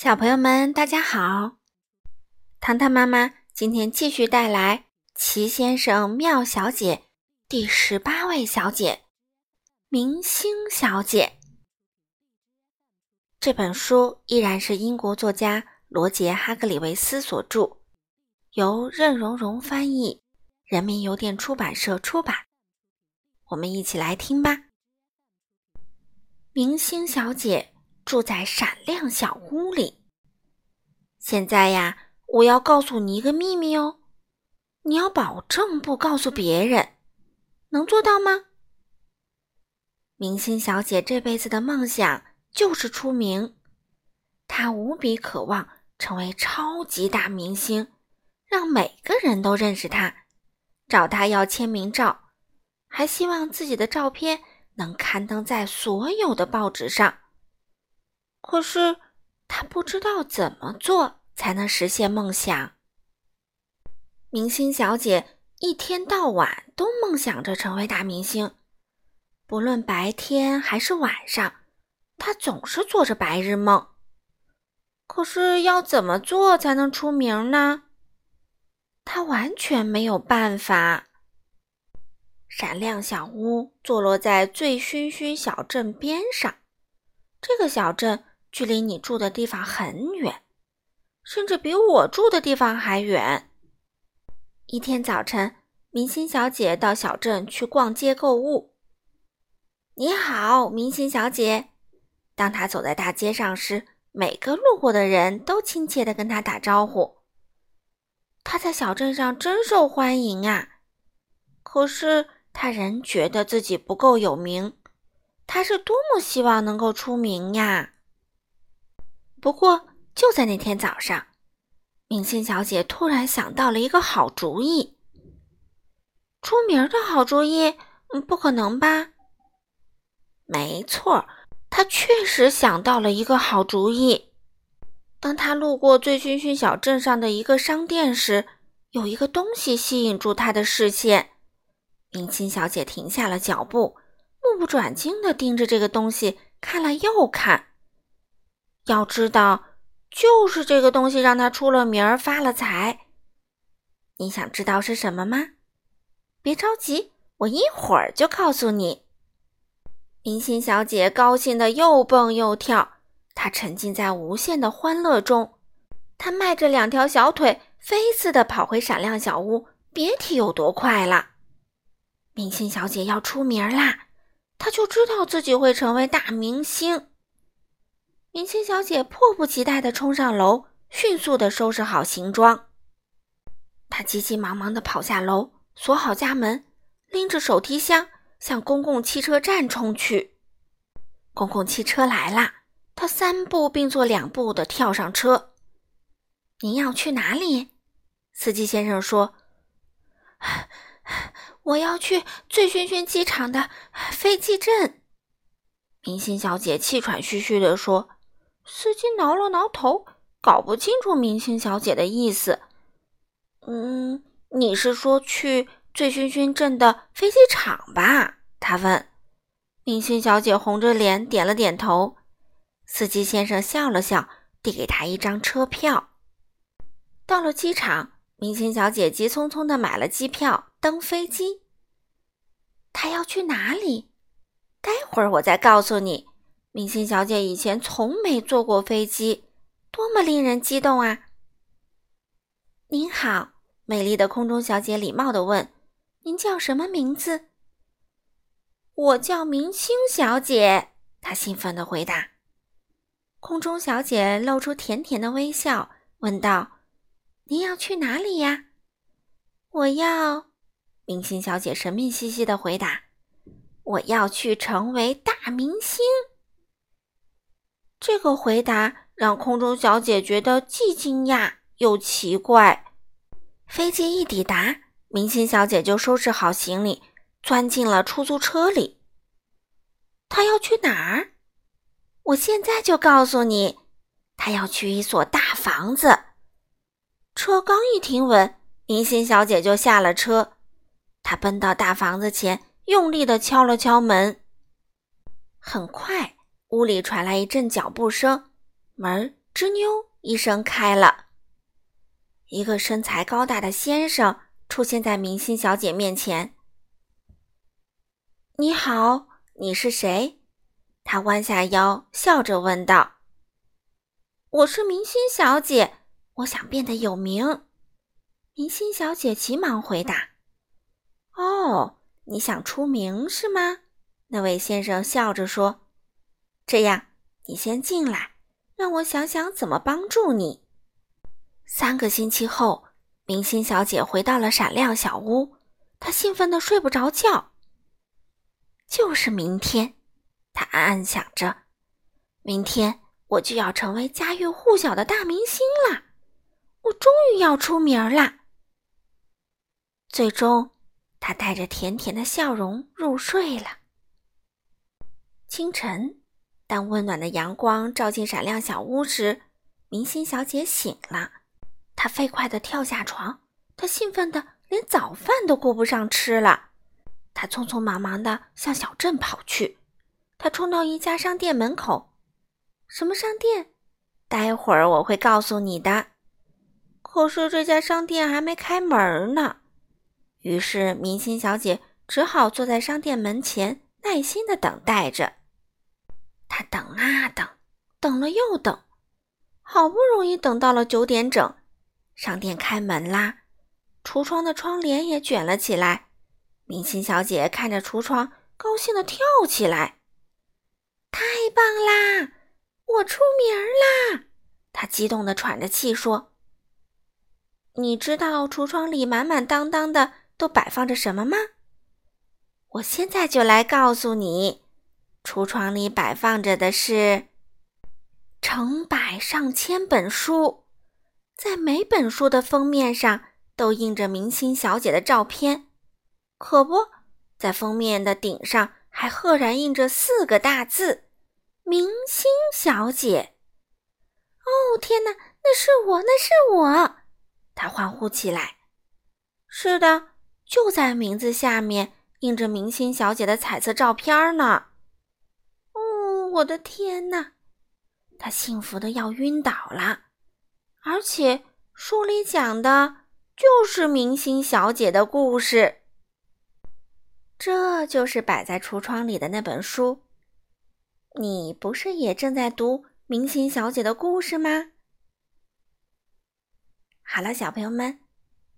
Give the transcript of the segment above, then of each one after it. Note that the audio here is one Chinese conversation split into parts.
小朋友们，大家好！糖糖妈妈今天继续带来《奇先生妙小姐》第十八位小姐——明星小姐。这本书依然是英国作家罗杰·哈格里维斯所著，由任溶溶翻译，人民邮电出版社出版。我们一起来听吧。明星小姐。住在闪亮小屋里。现在呀，我要告诉你一个秘密哦，你要保证不告诉别人，能做到吗？明星小姐这辈子的梦想就是出名，她无比渴望成为超级大明星，让每个人都认识她，找她要签名照，还希望自己的照片能刊登在所有的报纸上。可是，他不知道怎么做才能实现梦想。明星小姐一天到晚都梦想着成为大明星，不论白天还是晚上，她总是做着白日梦。可是，要怎么做才能出名呢？她完全没有办法。闪亮小屋坐落在醉醺醺小镇边上，这个小镇。距离你住的地方很远，甚至比我住的地方还远。一天早晨，明星小姐到小镇去逛街购物。你好，明星小姐。当她走在大街上时，每个路过的人都亲切地跟她打招呼。她在小镇上真受欢迎啊！可是她仍觉得自己不够有名。她是多么希望能够出名呀！不过，就在那天早上，明星小姐突然想到了一个好主意。出名的好主意？不可能吧？没错，她确实想到了一个好主意。当她路过醉醺醺小镇上的一个商店时，有一个东西吸引住她的视线。明星小姐停下了脚步，目不转睛地盯着这个东西看了又看。要知道，就是这个东西让他出了名儿、发了财。你想知道是什么吗？别着急，我一会儿就告诉你。明星小姐高兴的又蹦又跳，她沉浸在无限的欢乐中。她迈着两条小腿，飞似的跑回闪亮小屋，别提有多快了。明星小姐要出名啦，她就知道自己会成为大明星。明星小姐迫不及待地冲上楼，迅速地收拾好行装。她急急忙忙地跑下楼，锁好家门，拎着手提箱向公共汽车站冲去。公共汽车来了，她三步并作两步地跳上车。“您要去哪里？”司机先生说。“我要去醉醺醺机场的飞机镇。”明星小姐气喘吁吁地说。司机挠了挠头，搞不清楚明星小姐的意思。嗯，你是说去醉醺醺镇的飞机场吧？他问。明星小姐红着脸点了点头。司机先生笑了笑，递给她一张车票。到了机场，明星小姐急匆匆的买了机票，登飞机。她要去哪里？待会儿我再告诉你。明星小姐以前从没坐过飞机，多么令人激动啊！您好，美丽的空中小姐礼貌地问：“您叫什么名字？”“我叫明星小姐。”她兴奋地回答。空中小姐露出甜甜的微笑，问道：“您要去哪里呀？”“我要……”明星小姐神秘兮兮地回答：“我要去成为大明星。”这个回答让空中小姐觉得既惊讶又奇怪。飞机一抵达，明星小姐就收拾好行李，钻进了出租车里。她要去哪儿？我现在就告诉你。她要去一所大房子。车刚一停稳，明星小姐就下了车。她奔到大房子前，用力地敲了敲门。很快。屋里传来一阵脚步声，门吱扭一声开了。一个身材高大的先生出现在明星小姐面前。“你好，你是谁？”他弯下腰，笑着问道。“我是明星小姐，我想变得有名。”明星小姐急忙回答。“哦，你想出名是吗？”那位先生笑着说。“这样，你先进来，让我想想怎么帮助你。”三个星期后，明星小姐回到了闪亮小屋，她兴奋的睡不着觉。就是明天，她暗暗想着，明天我就要成为家喻户晓的大明星了，我终于要出名了。最终，她带着甜甜的笑容入睡了。清晨，当温暖的阳光照进闪亮小屋时，明星小姐醒了。她飞快地跳下床，她兴奋得连早饭都顾不上吃了。他匆匆忙忙地向小镇跑去。他冲到一家商店门口。什么商店？待会儿我会告诉你的。可是这家商店还没开门呢。于是明星小姐只好坐在商店门前，耐心地等待着。她等啊等，等了又等，好不容易等到了九点整。商店开门啦，橱窗的窗帘也卷了起来。明星小姐看着橱窗，高兴地跳起来：“太棒啦！我出名啦！”她激动地喘着气说：“你知道橱窗里满满当当的都摆放着什么吗？我现在就来告诉你，橱窗里摆放着的是成百上千本书。”在每本书的封面上都印着明星小姐的照片，可不在封面的顶上还赫然印着四个大字“明星小姐”。哦，天哪，那是我，那是我！他欢呼起来。是的，就在名字下面印着明星小姐的彩色照片呢。我的天哪！他幸福的要晕倒了。而且书里讲的就是明星小姐的故事，这就是摆在橱窗里的那本书。你不是也正在读明星小姐的故事吗？好了，小朋友们，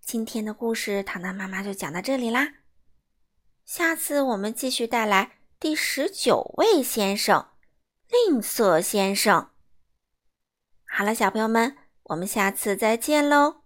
今天的故事糖糖妈妈就讲到这里啦。下次我们继续带来第十九位先生——吝啬先生。好了，小朋友们。我们下次再见喽。